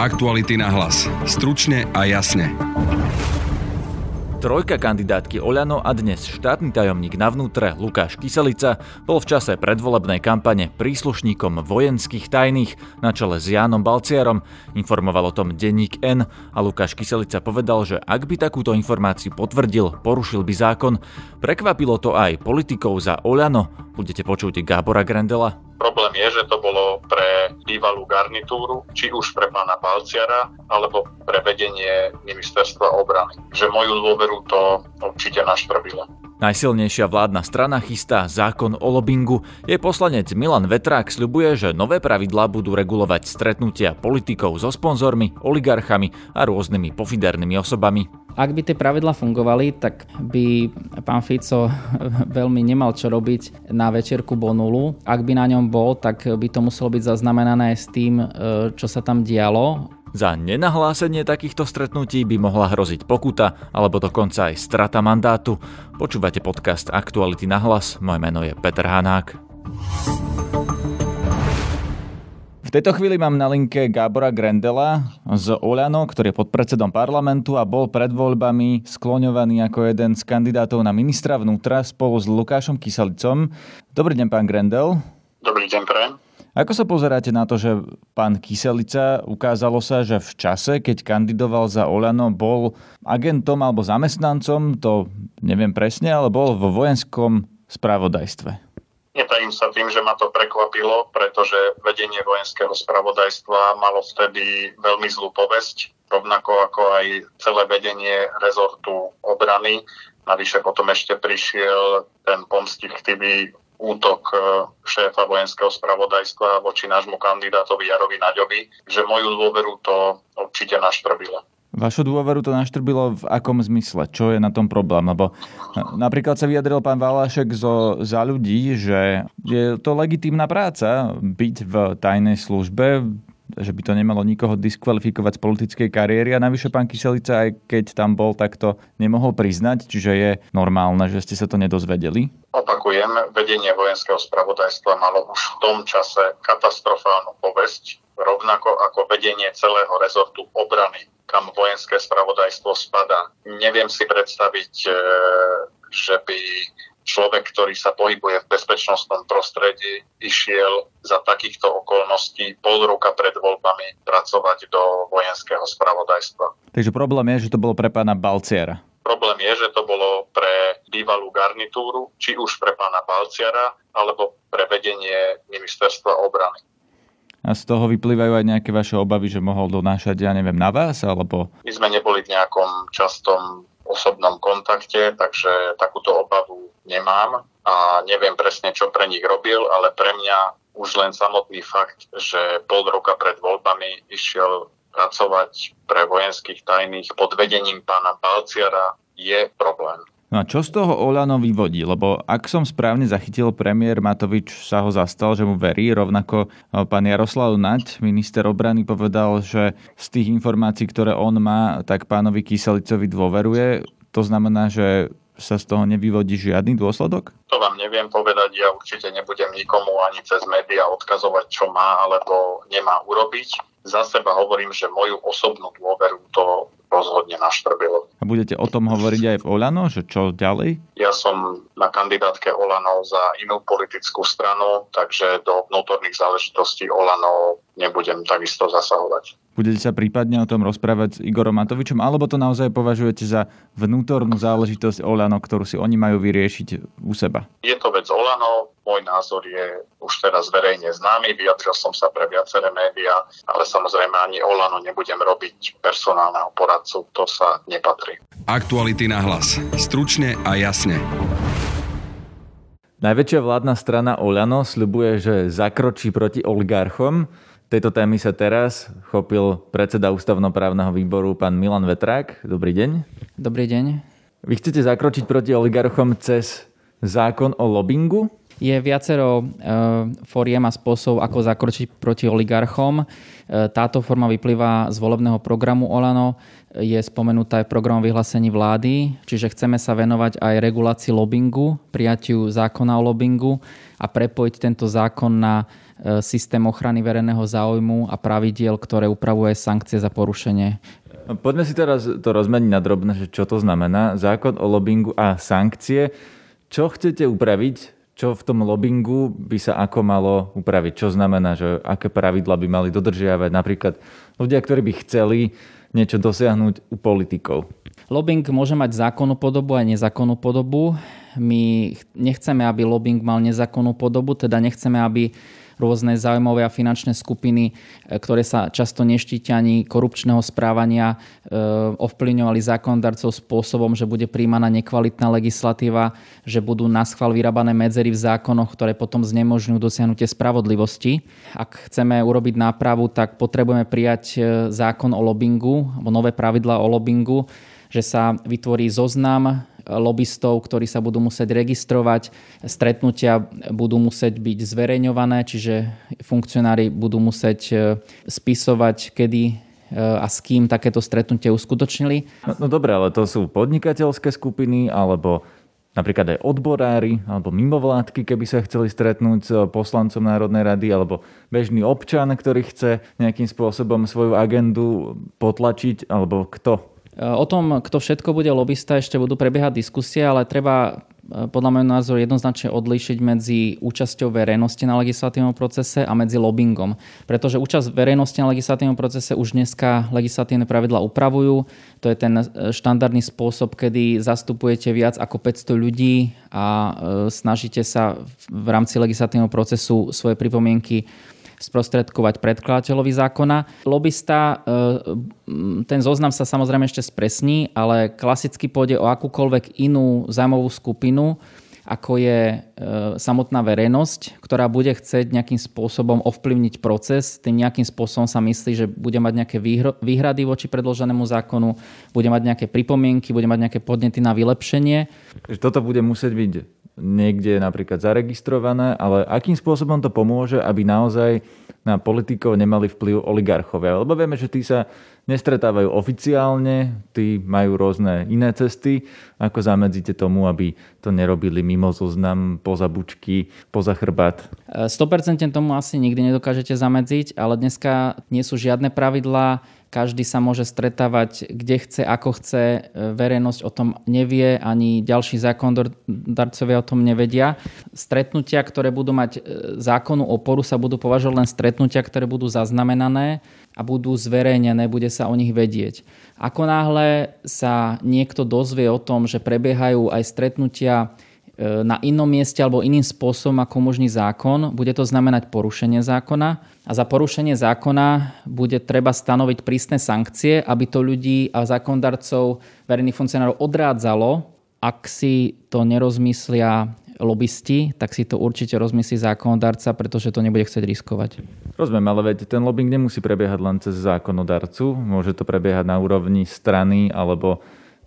Aktuality na hlas. Stručne a jasne. Trojka kandidátky Oľano a dnes štátny tajomník na vnútre Lukáš Kyselica bol v čase predvolebnej kampane príslušníkom vojenských tajných na čele s Jánom Balciarom. Informoval o tom denník N a Lukáš Kyselica povedal, že ak by takúto informáciu potvrdil, porušil by zákon. Prekvapilo to aj politikov za Oľano. Budete počuť Gábora Grendela. Problém je, že to bolo pre bývalú garnitúru, či už pre pána Balciara, alebo pre vedenie ministerstva obrany. Že moju dôveru to určite naštrbilo. Najsilnejšia vládna strana chystá zákon o lobingu. Jej poslanec Milan Vetrák sľubuje, že nové pravidlá budú regulovať stretnutia politikov so sponzormi, oligarchami a rôznymi pofidernými osobami. Ak by tie pravidla fungovali, tak by pán Fico veľmi nemal čo robiť na večerku Bonulu. Ak by na ňom bol, tak by to muselo byť zaznamenané s tým, e, čo sa tam dialo. Za nenahlásenie takýchto stretnutí by mohla hroziť pokuta alebo dokonca aj strata mandátu. Počúvate podcast Aktuality na hlas, moje meno je Peter Hanák. V tejto chvíli mám na linke Gábora Grendela z Oľano, ktorý je podpredsedom parlamentu a bol pred voľbami skloňovaný ako jeden z kandidátov na ministra vnútra spolu s Lukášom Kysalicom. Dobrý deň, pán Grendel. Dobrý deň, pre. Ako sa pozeráte na to, že pán Kyselica ukázalo sa, že v čase, keď kandidoval za Oľano, bol agentom alebo zamestnancom, to neviem presne, ale bol vo vojenskom spravodajstve? Netajím sa tým, že ma to prekvapilo, pretože vedenie vojenského spravodajstva malo vtedy veľmi zlú povesť, rovnako ako aj celé vedenie rezortu obrany. Navyše potom ešte prišiel ten pomstichtivý útok e, šéfa vojenského spravodajstva voči nášmu kandidátovi Jarovi Naďovi, že moju dôveru to určite naštrbilo. Vašu dôveru to naštrbilo v akom zmysle? Čo je na tom problém? Lebo napríklad sa vyjadril pán Valašek zo, za ľudí, že je to legitímna práca byť v tajnej službe, že by to nemalo nikoho diskvalifikovať z politickej kariéry a navyše pán Kyselica, aj keď tam bol, tak to nemohol priznať, čiže je normálne, že ste sa to nedozvedeli? Opakujem, vedenie vojenského spravodajstva malo už v tom čase katastrofálnu povesť, rovnako ako vedenie celého rezortu obrany kam vojenské spravodajstvo spadá. Neviem si predstaviť, e, že by človek, ktorý sa pohybuje v bezpečnostnom prostredí, išiel za takýchto okolností pol roka pred voľbami pracovať do vojenského spravodajstva. Takže problém je, že to bolo pre pána Balciera. Problém je, že to bolo pre bývalú garnitúru, či už pre pána Balciara, alebo pre vedenie ministerstva obrany. A z toho vyplývajú aj nejaké vaše obavy, že mohol donášať, ja neviem, na vás? Alebo... My sme neboli v nejakom častom osobnom kontakte, takže takúto obavu nemám a neviem presne, čo pre nich robil, ale pre mňa už len samotný fakt, že pol roka pred voľbami išiel pracovať pre vojenských tajných pod vedením pána Balciara je problém. No a čo z toho Olano vyvodí? Lebo ak som správne zachytil, premiér Matovič sa ho zastal, že mu verí. Rovnako eh, pán Jaroslav Naď, minister obrany, povedal, že z tých informácií, ktoré on má, tak pánovi Kyselicovi dôveruje. To znamená, že sa z toho nevyvodí žiadny dôsledok? To vám neviem povedať. Ja určite nebudem nikomu ani cez médiá odkazovať, čo má alebo nemá urobiť. Za seba hovorím, že moju osobnú dôveru to rozhodne naštrbilo. Budete o tom hovoriť aj v Olano, že čo ďalej? Ja som na kandidátke Olano za inú politickú stranu, takže do vnútorných záležitostí Olano nebudem takisto zasahovať. Budete sa prípadne o tom rozprávať s Igorom Matovičom, alebo to naozaj považujete za vnútornú záležitosť Olano, ktorú si oni majú vyriešiť u seba? Je to vec Olano, môj názor je už teraz verejne známy, vyjadril som sa pre viaceré médiá, ale samozrejme ani Olano nebudem robiť personálneho poradcu, to sa nepatrí. Aktuality na hlas. Stručne a jasne. Najväčšia vládna strana Oľano sľubuje, že zakročí proti oligarchom. Tejto témy sa teraz chopil predseda ústavnoprávneho výboru pán Milan Vetrák. Dobrý deň. Dobrý deň. Vy chcete zakročiť proti oligarchom cez zákon o lobbingu? Je viacero e, foriem a spôsob, ako zakročiť proti oligarchom. E, táto forma vyplýva z volebného programu Olano, je spomenutá aj v programom vyhlásení vlády, čiže chceme sa venovať aj regulácii lobbingu, prijatiu zákona o lobbingu a prepojiť tento zákon na systém ochrany verejného záujmu a pravidiel, ktoré upravuje sankcie za porušenie. Poďme si teraz to rozmeniť na drobné, že čo to znamená. Zákon o lobbingu a sankcie. Čo chcete upraviť? Čo v tom lobbingu by sa ako malo upraviť? Čo znamená, že aké pravidla by mali dodržiavať napríklad ľudia, ktorí by chceli niečo dosiahnuť u politikov? Lobbying môže mať zákonnú podobu a nezákonnú podobu. My nechceme, aby lobbying mal nezákonnú podobu, teda nechceme, aby rôzne záujmové a finančné skupiny, e, ktoré sa často neštítia ani korupčného správania, e, ovplyvňovali zákonodarcov spôsobom, že bude príjmaná nekvalitná legislatíva, že budú na schvál vyrábané medzery v zákonoch, ktoré potom znemožňujú dosiahnutie spravodlivosti. Ak chceme urobiť nápravu, tak potrebujeme prijať e, zákon o lobbingu, alebo nové pravidlá o lobbingu, že sa vytvorí zoznam lobbystov, ktorí sa budú musieť registrovať. Stretnutia budú musieť byť zverejňované, čiže funkcionári budú musieť e, spisovať, kedy e, a s kým takéto stretnutie uskutočnili. No, no dobre, ale to sú podnikateľské skupiny alebo napríklad aj odborári alebo mimovládky, keby sa chceli stretnúť s poslancom Národnej rady alebo bežný občan, ktorý chce nejakým spôsobom svoju agendu potlačiť alebo kto? O tom, kto všetko bude lobista, ešte budú prebiehať diskusie, ale treba e, podľa môjho názoru jednoznačne odlíšiť medzi účasťou verejnosti na legislatívnom procese a medzi lobbyingom. Pretože účasť verejnosti na legislatívnom procese už dneska legislatívne pravidla upravujú. To je ten e, štandardný spôsob, kedy zastupujete viac ako 500 ľudí a e, snažíte sa v rámci legislatívneho procesu svoje pripomienky sprostredkovať predkladateľovi zákona. Lobista, e, ten zoznam sa samozrejme ešte spresní, ale klasicky pôjde o akúkoľvek inú zájmovú skupinu, ako je e, samotná verejnosť, ktorá bude chcieť nejakým spôsobom ovplyvniť proces. Tým nejakým spôsobom sa myslí, že bude mať nejaké výhrady voči predloženému zákonu, bude mať nejaké pripomienky, bude mať nejaké podnety na vylepšenie. Toto bude musieť byť niekde napríklad zaregistrované, ale akým spôsobom to pomôže, aby naozaj na politikov nemali vplyv oligarchovia. Lebo vieme, že tí sa nestretávajú oficiálne, tí majú rôzne iné cesty. Ako zamedzíte tomu, aby to nerobili mimo zoznam, poza bučky, poza chrbát? 100% tomu asi nikdy nedokážete zamedziť, ale dneska nie sú žiadne pravidlá, každý sa môže stretávať, kde chce, ako chce. E, verejnosť o tom nevie, ani ďalší zákonodarcovia o tom nevedia. Stretnutia, ktoré budú mať e, zákonnú oporu, sa budú považovať len stretnutia, ktoré budú zaznamenané a budú zverejnené, bude sa o nich vedieť. Ako náhle sa niekto dozvie o tom, že prebiehajú aj stretnutia E, na inom mieste alebo iným spôsobom, ako umožní zákon, bude to znamenať porušenie zákona a za porušenie zákona bude treba stanoviť prísne sankcie, aby to ľudí a zákondarcov, verejných funkcionárov odrádzalo, ak si to nerozmyslia lobbysti, tak si to určite rozmyslí zákonodarca, pretože to nebude chcieť riskovať. Rozumiem, ale veď ten lobbying nemusí prebiehať len cez zákonodarcu, môže to prebiehať na úrovni strany alebo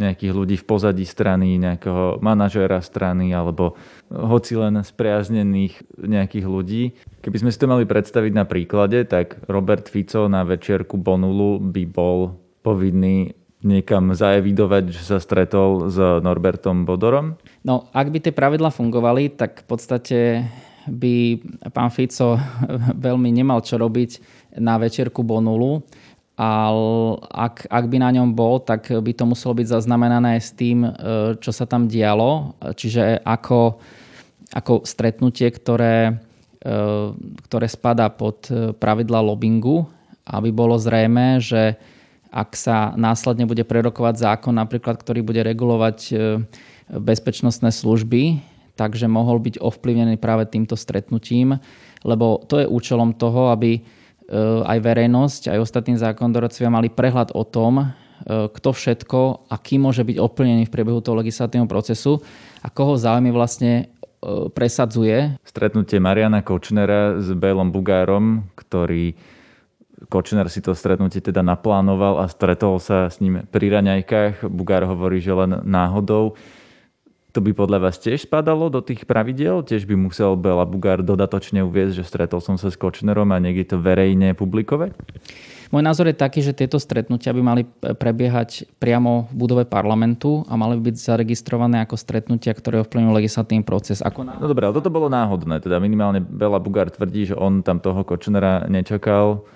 nejakých ľudí v pozadí strany, nejakého manažéra strany alebo hoci len spriaznených nejakých ľudí. Keby sme si to mali predstaviť na príklade, tak Robert Fico na večierku Bonulu by bol povinný niekam zaevidovať, že sa stretol s Norbertom Bodorom? No, ak by tie pravidla fungovali, tak v podstate by pán Fico veľmi nemal čo robiť na večierku Bonulu ale ak, ak by na ňom bol, tak by to muselo byť zaznamenané s tým, e, čo sa tam dialo, čiže ako, ako stretnutie, ktoré, e, ktoré spadá pod e, pravidla lobbingu, aby bolo zrejme, že ak sa následne bude prerokovať zákon, napríklad, ktorý bude regulovať bezpečnostné služby, takže mohol byť ovplyvnený práve týmto stretnutím, lebo to je účelom toho, aby aj verejnosť, aj ostatní zákonodorcovia mali prehľad o tom, e, kto všetko a kým môže byť oplnený v priebehu toho legislatívneho procesu a koho záujmy vlastne e, presadzuje. Stretnutie Mariana Kočnera s Bélom Bugárom, ktorý Kočner si to stretnutie teda naplánoval a stretol sa s ním pri raňajkách. Bugár hovorí, že len náhodou. To by podľa vás tiež spadalo do tých pravidel? Tiež by musel Bela Bugár dodatočne uviezť, že stretol som sa s Kočnerom a niekde to verejne publikovať? Môj názor je taký, že tieto stretnutia by mali prebiehať priamo v budove parlamentu a mali by byť zaregistrované ako stretnutia, ktoré ovplyvňujú legislatívny proces. Ako No dobré, ale toto bolo náhodné. Teda minimálne Bela Bugár tvrdí, že on tam toho Kočnera nečakal.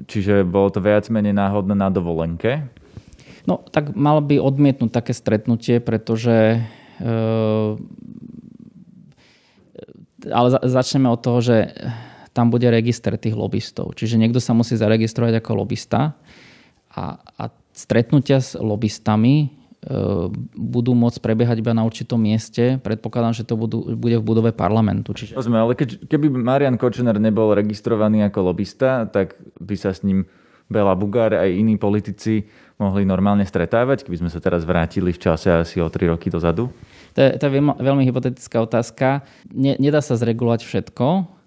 Čiže bolo to viac menej náhodné na dovolenke. No tak mal by odmietnúť také stretnutie, pretože e, ale začneme od toho, že tam bude register tých lobbystov. Čiže niekto sa musí zaregistrovať ako lobbysta a, a stretnutia s lobbystami e, budú môcť prebiehať iba na určitom mieste. Predpokladám, že to budú, bude v budove parlamentu. Čiže... Rozumiem, ale keď, keby Marian Kočner nebol registrovaný ako lobbysta, tak by sa s ním Bela Bugár aj iní politici mohli normálne stretávať, keby sme sa teraz vrátili v čase asi o 3 roky dozadu? To je, to je veľmi hypotetická otázka. Ne, nedá sa zregulovať všetko.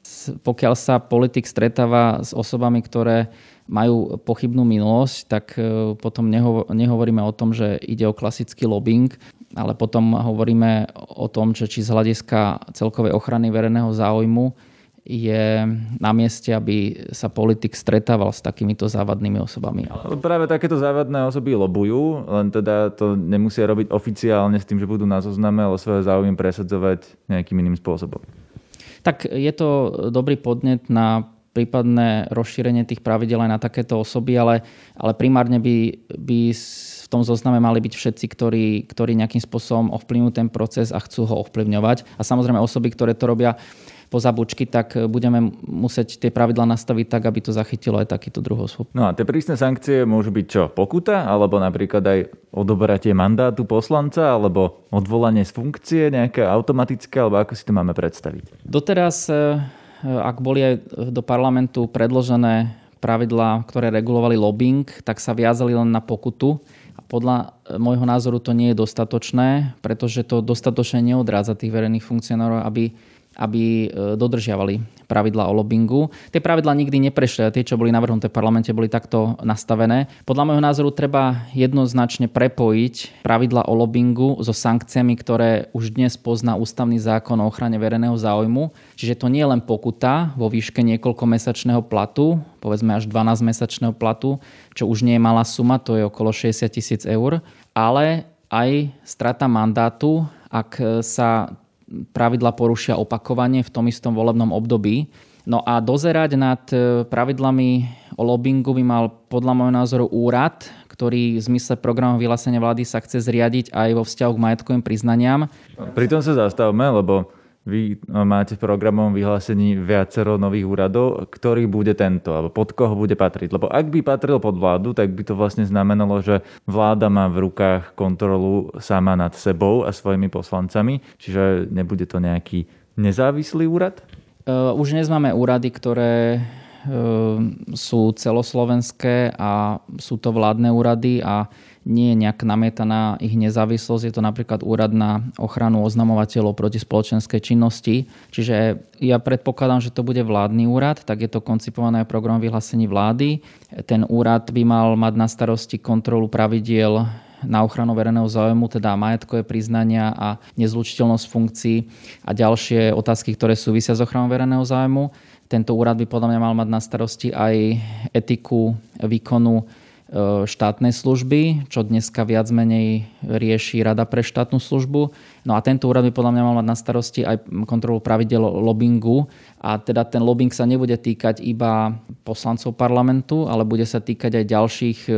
Pokiaľ sa politik stretáva s osobami, ktoré majú pochybnú minulosť, tak e, potom nehovoríme o tom, že ide o klasický lobbying, ale potom hovoríme o tom, že či z hľadiska celkovej ochrany verejného záujmu je na mieste, aby sa politik stretával s takýmito závadnými osobami. Ale... Práve takéto závadné osoby lobujú, len teda to nemusia robiť oficiálne s tým, že budú na zozname, ale svoje záujmy presadzovať nejakým iným spôsobom. Tak je to dobrý podnet na prípadné rozšírenie tých pravidel aj na takéto osoby, ale, ale primárne by, by v tom zozname mali byť všetci, ktorí, ktorí nejakým spôsobom ovplyvňujú ten proces a chcú ho ovplyvňovať. A samozrejme osoby, ktoré to robia pozabučky, tak budeme musieť tie pravidla nastaviť tak, aby to zachytilo aj takýto druh osôb. No a tie prísne sankcie môžu byť čo? Pokuta? Alebo napríklad aj odobratie mandátu poslanca? Alebo odvolanie z funkcie nejaké automatické? Alebo ako si to máme predstaviť? Doteraz, e, ak boli aj do parlamentu predložené pravidlá, ktoré regulovali lobbying, tak sa viazali len na pokutu. A podľa môjho názoru to nie je dostatočné, pretože to dostatočne neodrádza tých verejných funkcionárov, aby aby e, dodržiavali pravidla o lobbingu. Tie pravidla nikdy neprešli tie, čo boli navrhnuté v parlamente, boli takto nastavené. Podľa môjho názoru treba jednoznačne prepojiť pravidla o lobbingu so sankciami, ktoré už dnes pozná ústavný zákon o ochrane verejného záujmu. Čiže to nie je len pokuta vo výške niekoľkomesačného platu, povedzme až 12-mesačného platu, čo už nie je malá suma, to je okolo 60 tisíc eur, ale aj strata mandátu, ak sa pravidla porušia opakovane v tom istom volebnom období. No a dozerať nad e, pravidlami o lobbingu by mal podľa môjho názoru úrad, ktorý v zmysle programu vyhlásenia vlády sa chce zriadiť aj vo vzťahu k majetkovým priznaniam. Pritom sa zastavme, lebo vy máte v programovom vyhlásení viacero nových úradov, ktorý bude tento, alebo pod koho bude patriť. Lebo ak by patril pod vládu, tak by to vlastne znamenalo, že vláda má v rukách kontrolu sama nad sebou a svojimi poslancami, čiže nebude to nejaký nezávislý úrad? Uh, už dnes máme úrady, ktoré sú celoslovenské a sú to vládne úrady a nie je nejak namietaná ich nezávislosť. Je to napríklad úrad na ochranu oznamovateľov proti spoločenskej činnosti. Čiže ja predpokladám, že to bude vládny úrad, tak je to koncipované program vyhlásení vlády. Ten úrad by mal mať na starosti kontrolu pravidiel na ochranu verejného záujmu, teda majetkové priznania a nezlučiteľnosť funkcií a ďalšie otázky, ktoré súvisia s ochranou verejného záujmu. Tento úrad by podľa mňa mal mať na starosti aj etiku výkonu E, štátnej služby, čo dneska viac menej rieši Rada pre štátnu službu. No a tento úrad by podľa mňa mal mať na starosti aj kontrolu pravidel lobbingu a teda ten lobbying sa nebude týkať iba poslancov parlamentu, ale bude sa týkať aj ďalších, e,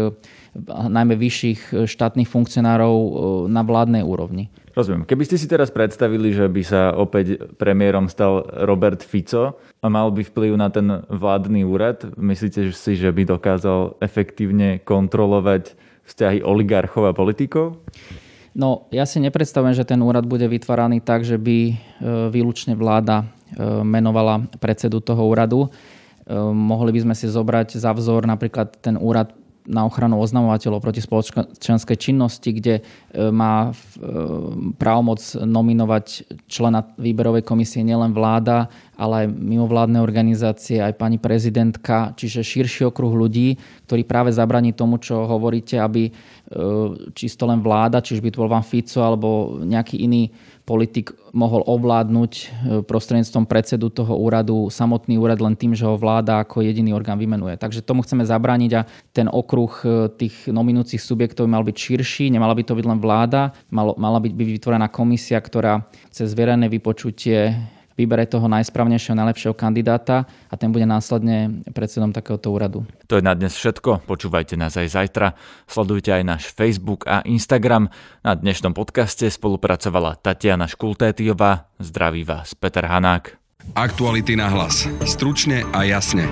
najmä vyšších štátnych funkcionárov e, na vládnej úrovni. Rozumiem. Keby ste si teraz predstavili, že by sa opäť premiérom stal Robert Fico a mal by vplyv na ten vládny úrad, myslíte si, že by dokázal efektívne kontrolovať vzťahy oligarchov a politikov? No, ja si nepredstavujem, že ten úrad bude vytváraný tak, že by e, výlučne vláda e, menovala predsedu toho úradu. E, mohli by sme si zobrať za vzor napríklad ten úrad na ochranu oznamovateľov proti spoločenskej činnosti, kde e, má e, právomoc nominovať člena výberovej komisie nielen vláda, ale aj mimovládne organizácie, aj pani prezidentka, čiže širší okruh ľudí, ktorí práve zabraní tomu, čo hovoríte, aby e, čisto len vláda, čiže by to bol vám Fico alebo nejaký iný politik mohol ovládnuť e, prostredníctvom predsedu toho úradu samotný úrad len tým, že ho vláda ako jediný orgán vymenuje. Takže tomu chceme zabrániť a ten okruh e, tých nominujúcich subjektov mal byť širší, nemala by to byť len vláda, mala byť vytvorená komisia, ktorá cez verejné vypočutie vybere toho najsprávnejšieho, najlepšieho kandidáta a ten bude následne predsedom takéhoto úradu. To je na dnes všetko. Počúvajte nás aj zajtra. Sledujte aj náš Facebook a Instagram. Na dnešnom podcaste spolupracovala Tatiana Škultétiová. Zdraví vás Peter Hanák. Aktuality na hlas. Stručne a jasne.